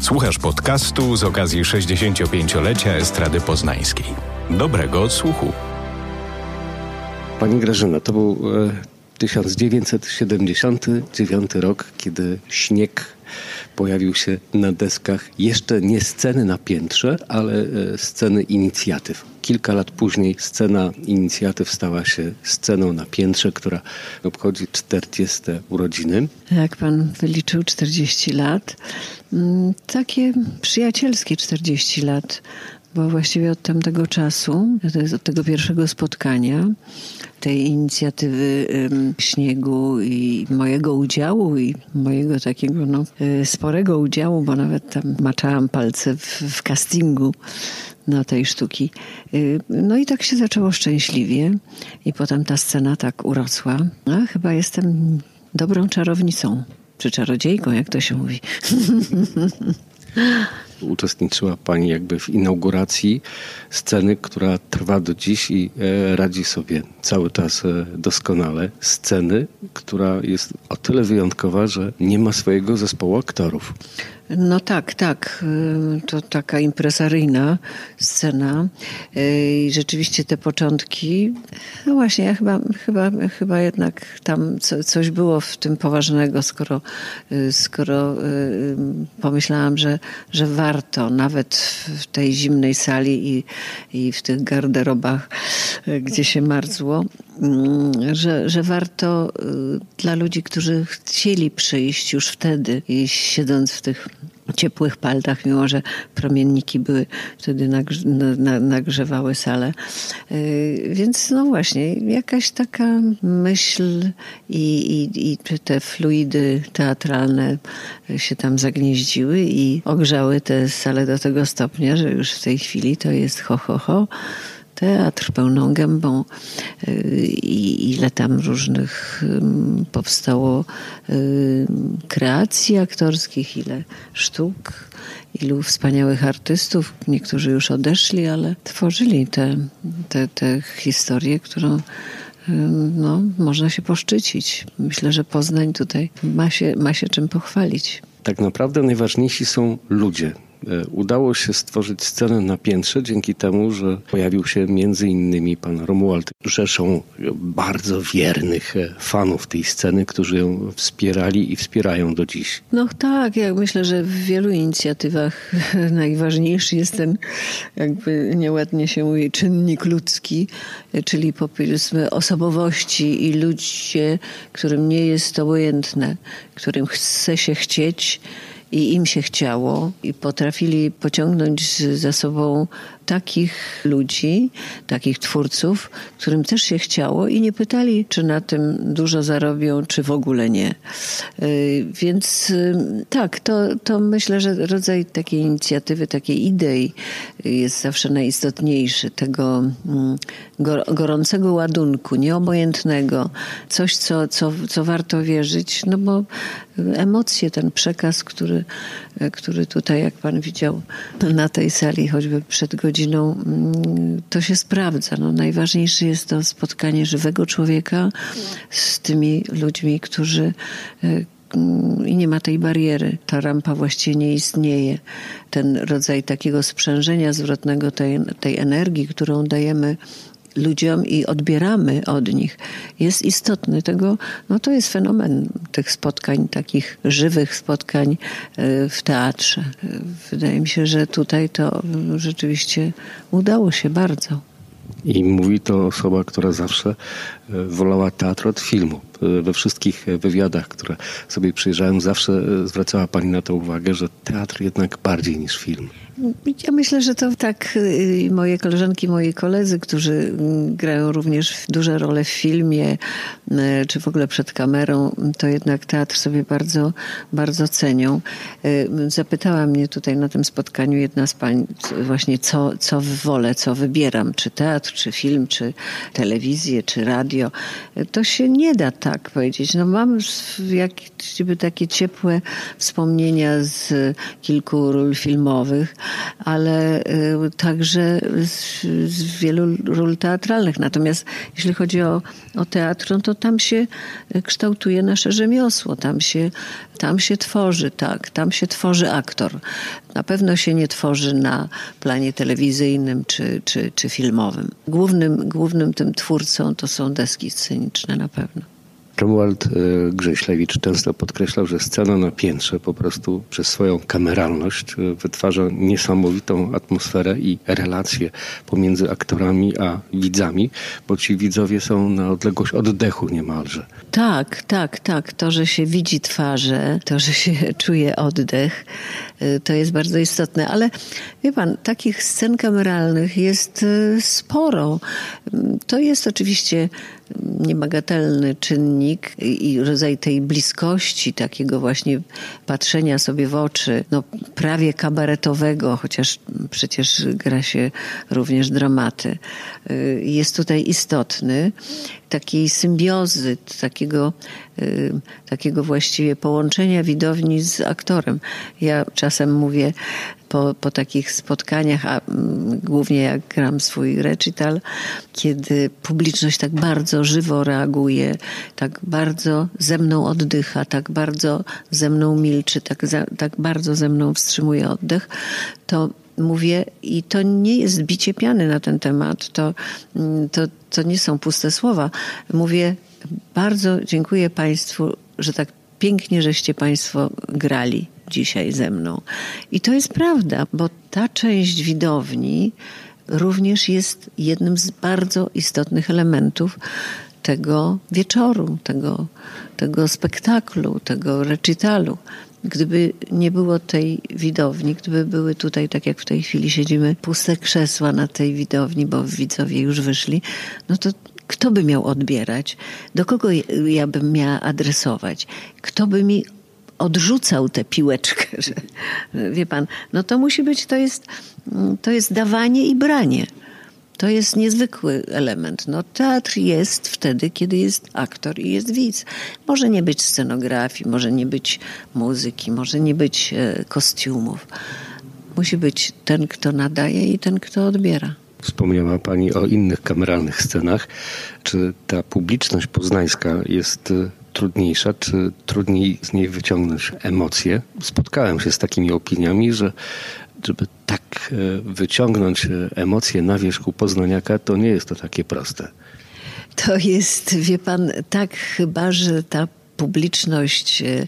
Słuchasz podcastu z okazji 65-lecia Estrady Poznańskiej. Dobrego odsłuchu. Pani Grażyna, to był e, 1979 rok, kiedy śnieg pojawił się na deskach jeszcze nie sceny na piętrze, ale e, sceny inicjatyw. Kilka lat później scena inicjatyw stała się sceną na piętrze, która obchodzi 40 urodziny. Jak pan wyliczył 40 lat, mm, takie przyjacielskie 40 lat, bo właściwie od tamtego czasu, od tego pierwszego spotkania, tej inicjatywy śniegu i mojego udziału i mojego takiego no, y, sporego udziału, bo nawet tam maczałam palce w, w castingu na tej sztuki. Y, no i tak się zaczęło szczęśliwie i potem ta scena tak urosła. A chyba jestem dobrą czarownicą, czy czarodziejką, jak to się mówi. Uczestniczyła Pani jakby w inauguracji sceny, która trwa do dziś i e, radzi sobie cały czas e, doskonale. Sceny, która jest o tyle wyjątkowa, że nie ma swojego zespołu aktorów. No tak, tak. Y, to taka impresaryjna scena. Y, I rzeczywiście te początki, no właśnie, ja chyba, chyba, chyba jednak tam coś było w tym poważnego, skoro, y, skoro pomyślałam, że, że warto nawet w tej zimnej sali i, i w tych garderobach, gdzie się marzło, mm, że, że warto dla ludzi, którzy chcieli przyjść już wtedy siedząc w tych ciepłych paltach, mimo że promienniki były wtedy nagrzewały salę. Y, więc no właśnie, jakaś taka myśl i, i, i te fluidy teatralne się tam zagnieździły i ogrzały tę salę do tego stopnia, że już w tej chwili to jest ho, ho, ho teatr pełną gębą y, i ile tam różnych powstało kreacji aktorskich, ile sztuk, ilu wspaniałych artystów. Niektórzy już odeszli, ale tworzyli te, te, te historie, którą no, można się poszczycić. Myślę, że Poznań tutaj ma się, ma się czym pochwalić. Tak naprawdę najważniejsi są ludzie, udało się stworzyć scenę na piętrze dzięki temu, że pojawił się między innymi pan Romuald rzeszą bardzo wiernych e, fanów tej sceny, którzy ją wspierali i wspierają do dziś. No tak, ja myślę, że w wielu inicjatywach najważniejszy jest ten, jakby nieładnie się mówi, czynnik ludzki, e, czyli powiedzmy osobowości i ludzie, którym nie jest obojętne, którym chce się chcieć i im się chciało i potrafili pociągnąć za sobą takich ludzi, takich twórców, którym też się chciało i nie pytali, czy na tym dużo zarobią, czy w ogóle nie. Y, więc y, tak, to, to myślę, że rodzaj takiej inicjatywy, takiej idei jest zawsze najistotniejszy, tego mm, gorącego ładunku, nieobojętnego, coś, co, co, co warto wierzyć, no bo emocje, ten przekaz, który, który tutaj, jak pan widział na tej sali, choćby przed godziną, mm, to się sprawdza. No, najważniejsze jest to spotkanie żywego człowieka z tymi ludźmi, którzy e, i nie ma tej bariery. Ta rampa właściwie nie istnieje. Ten rodzaj takiego sprzężenia zwrotnego, tej, tej energii, którą dajemy ludziom i odbieramy od nich, jest istotny. Tego, no to jest fenomen tych spotkań, takich żywych spotkań e, w teatrze. Wydaje mi się, że tutaj to rzeczywiście udało się bardzo. I mówi to osoba, która zawsze e, wolała teatr od filmu. We wszystkich wywiadach, które sobie przyjrzałem, zawsze zwracała Pani na to uwagę, że teatr jednak bardziej niż film. Ja myślę, że to tak y, moje koleżanki, moi koledzy, którzy mm, grają również duże role w filmie, y, czy w ogóle przed kamerą, to jednak teatr sobie bardzo, bardzo cenią. Y, zapytała mnie tutaj na tym spotkaniu jedna z pań właśnie, co, co wolę, co wybieram, czy teatr, czy film, czy telewizję, czy radio. To się nie da tak powiedzieć. No mam jakby takie ciepłe wspomnienia z kilku ról filmowych, ale y, także z, z wielu ról teatralnych. Natomiast jeśli chodzi o, o teatr, no to tam się kształtuje nasze rzemiosło, tam się, tam się tworzy, tak, tam się tworzy aktor. Na pewno się nie tworzy na planie telewizyjnym czy, czy, czy filmowym. Głównym, głównym tym twórcą to są deski sceniczne na pewno. Romuald e, Grześlewicz często podkreślał, że scena na piętrze po prostu przez swoją kameralność e, wytwarza niesamowitą atmosferę i relacje pomiędzy aktorami a widzami, bo ci widzowie są na odległość oddechu niemalże. Tak, tak, tak. To, że się widzi twarze, to, że się czuje oddech, to jest bardzo istotne. Ale wie pan, takich scen kameralnych jest sporo. To jest oczywiście niebagatelny czynnik i rodzaj tej bliskości, takiego właśnie patrzenia sobie w oczy, no prawie kabaretowego, chociaż przecież gra się również dramaty, y, jest tutaj istotny. Takiej symbiozy, takiego, y, takiego właściwie połączenia widowni z aktorem. Ja czasem mówię, po, po takich spotkaniach, a mm, głównie jak gram swój recital, kiedy publiczność tak bardzo żywo reaguje, tak bardzo ze mną oddycha, tak bardzo ze mną milczy, tak, za, tak bardzo ze mną wstrzymuje oddech, to mówię, i to nie jest bicie piany na ten temat, to, mm, to, to nie są puste słowa. Mówię, bardzo dziękuję Państwu, że tak pięknie żeście Państwo grali dzisiaj ze mną. I to jest prawda, bo ta część widowni również jest jednym z bardzo istotnych elementów tego wieczoru, tego, tego spektaklu, tego recitalu. Gdyby nie było tej widowni, gdyby były tutaj, tak jak w tej chwili siedzimy, puste krzesła na tej widowni, bo widzowie już wyszli, no to kto by miał odbierać? Do kogo ja bym miała adresować? Kto by mi odrzucał tę piłeczkę, że, wie pan, no to musi być, to jest, to jest dawanie i branie. To jest niezwykły element. No, teatr jest wtedy, kiedy jest aktor i jest widz. Może nie być scenografii, może nie być muzyki, może nie być e, kostiumów. Musi być ten, kto nadaje i ten, kto odbiera. Wspomniała Pani o innych kameralnych scenach. Czy ta publiczność poznańska jest e, trudniejsza, czy trudniej z niej wyciągnąć emocje? Spotkałem się z takimi opiniami, że żeby tak e, wyciągnąć e, emocje na wierzchu poznaniaka, to nie jest to takie proste. To jest, wie pan, tak chyba, że ta publiczność, e,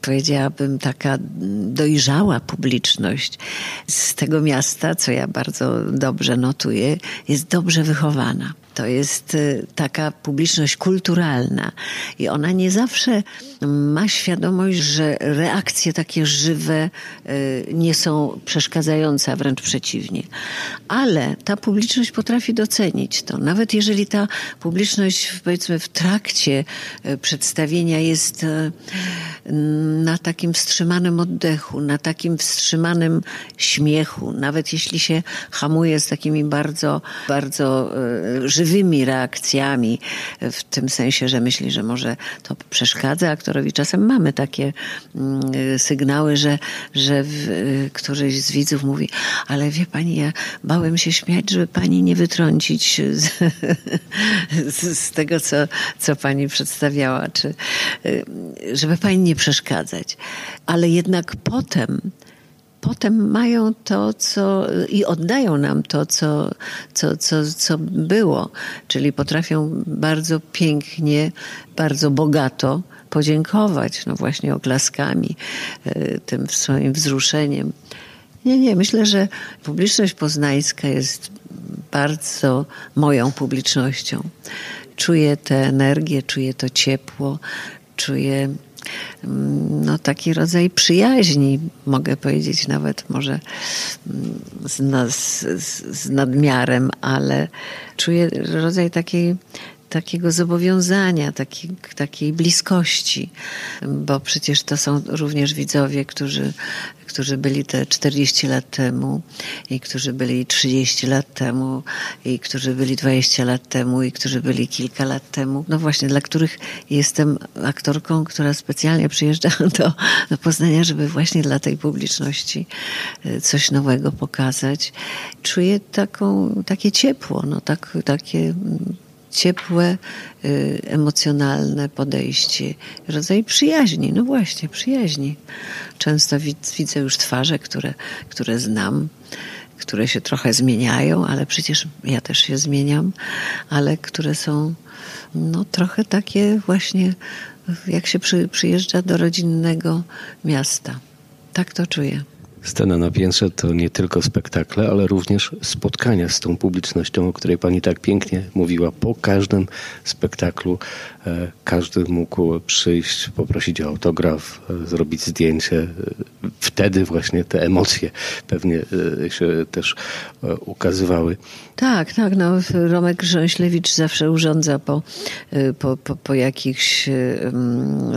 powiedziałabym taka dojrzała publiczność z tego miasta, co ja bardzo dobrze notuję, jest dobrze wychowana. To jest y, taka publiczność kulturalna i ona nie zawsze ma świadomość, że reakcje takie żywe y, nie są przeszkadzające, a wręcz przeciwnie. Ale ta publiczność potrafi docenić to. Nawet jeżeli ta publiczność, powiedzmy, w trakcie y, przedstawienia jest na takim wstrzymanym oddechu, na takim wstrzymanym śmiechu, nawet jeśli się hamuje z takimi bardzo, bardzo żywymi, żywymi reakcjami, w tym sensie, że myśli, że może to przeszkadza aktorowi. Czasem mamy takie mm, sygnały, że, że któryś z widzów mówi, ale wie pani, ja bałem się śmiać, żeby pani nie wytrącić z, z, z tego, co, co pani przedstawiała, czy żeby pani nie przeszkadzać. Ale jednak potem potem mają to, co i oddają nam to, co, co, co, co było. Czyli potrafią bardzo pięknie, bardzo bogato podziękować, no właśnie oklaskami, e, tym swoim wzruszeniem. Nie, nie, myślę, że publiczność poznańska jest bardzo moją publicznością. Czuję tę energię, czuję to ciepło, czuję no, taki rodzaj przyjaźni, mogę powiedzieć nawet może mm, z, z, z nadmiarem, ale czuję rodzaj takiej takiego zobowiązania, takiej, bliskości, bo przecież to są również widzowie, którzy, którzy byli te 40 lat temu i którzy byli 30 lat temu i którzy byli 20 lat temu i którzy byli kilka lat temu. No właśnie, dla których jestem aktorką, która specjalnie przyjeżdża do, do Poznania, żeby właśnie dla tej publiczności e, coś nowego pokazać. Czuję taką, takie ciepło, no tak, takie ciepłe, y, emocjonalne podejście, rodzaj przyjaźni, no właśnie, przyjaźni. Często widzę już twarze, które, które znam, które się trochę zmieniają, ale przecież ja też się zmieniam, ale które są no, trochę takie właśnie, jak się przy, przyjeżdża do rodzinnego miasta. Tak to czuję. Scena na piętrze to nie tylko spektakle, ale również spotkania z tą publicznością, o której pani tak pięknie mówiła. Po każdym spektaklu e, każdy mógł przyjść, poprosić o autograf, e, zrobić zdjęcie. E, wtedy właśnie te emocje pewnie się też ukazywały. Tak, tak. No, Romek Grząślewicz zawsze urządza po, po, po, po jakichś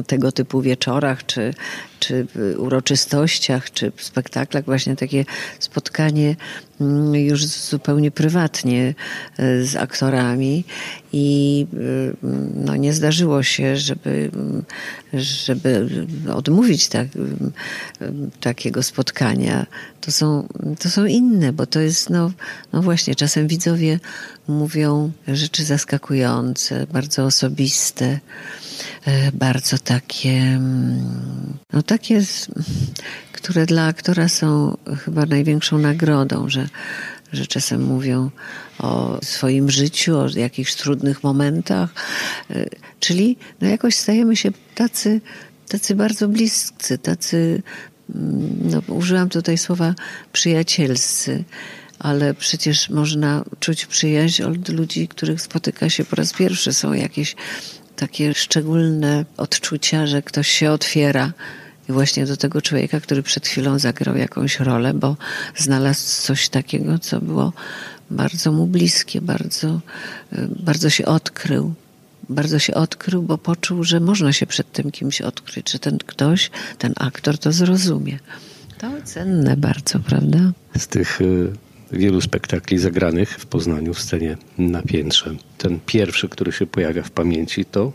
tego typu wieczorach, czy, czy uroczystościach, czy spektaklach właśnie takie spotkanie mm, już zupełnie prywatnie e, z aktorami i e, no, nie zdarzyło się, żeby, żeby odmówić tak, takiego spotkania. To są, to są inne, bo to jest, no, no właśnie, czasem widzowie mówią rzeczy zaskakujące, bardzo osobiste. E, bardzo takie, mm, no takie, które dla aktora są chyba największą nagrodą, że, że czasem mówią o swoim życiu, o jakichś trudnych momentach, e, czyli no jakoś stajemy się tacy, tacy bardzo bliscy, tacy, mm, no użyłam tutaj słowa przyjacielscy, ale przecież można czuć przyjaźń od ludzi, których spotyka się po raz pierwszy. Są jakieś takie szczególne odczucia, że ktoś się otwiera. I właśnie do tego człowieka, który przed chwilą zagrał jakąś rolę, bo znalazł coś takiego, co było bardzo mu bliskie, bardzo, bardzo się odkrył. Bardzo się odkrył, bo poczuł, że można się przed tym kimś odkryć, że ten ktoś, ten aktor to zrozumie. To cenne bardzo, prawda? Z tych y, wielu spektakli zagranych w Poznaniu w scenie na piętrze. Ten pierwszy, który się pojawia w pamięci, to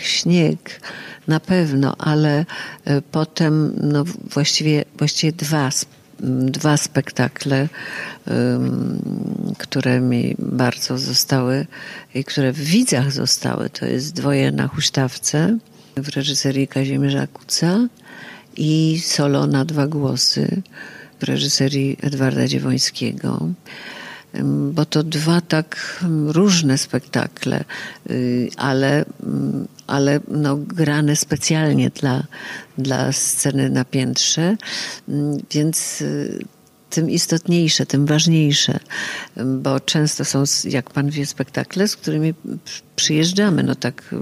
śnieg na pewno, ale e, potem no właściwie, właściwie dwa, dwa spektakle, które mi bardzo zostały i które w widzach zostały. To jest Dwoje na huśtawce w reżyserii Kazimierza Kuca i Solo na dwa głosy w reżyserii Edwarda Dziewońskiego bo to dwa tak różne spektakle, y, ale, ale no, grane specjalnie dla, dla sceny na piętrze, więc y, tym istotniejsze, tym ważniejsze, bo często są, jak pan wie, spektakle, z którymi przyjeżdżamy. No tak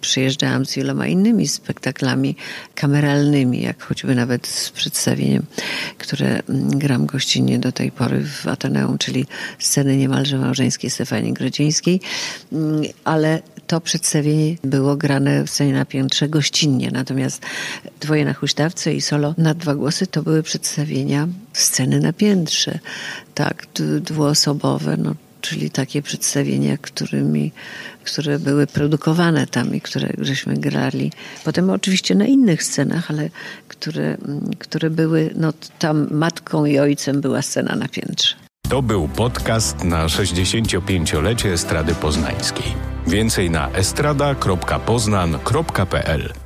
przyjeżdżałam z wieloma innymi spektaklami kameralnymi, jak choćby nawet z przedstawieniem, które gram gościnnie do tej pory w Ateneum, czyli sceny niemalże małżeńskiej Stefanii Grodzieńskiej, ale to przedstawienie było grane w scenie na piętrze gościnnie, natomiast Dwoje na huśtawce i solo na dwa głosy to były przedstawienia sceny na piętrze, tak, dwuosobowe, no, czyli takie przedstawienia, którymi, które były produkowane tam i które żeśmy grali. Potem oczywiście na innych scenach, ale które, które były, no tam matką i ojcem była scena na piętrze. To był podcast na 65-lecie Estrady Poznańskiej. Więcej na estrada.poznan.pl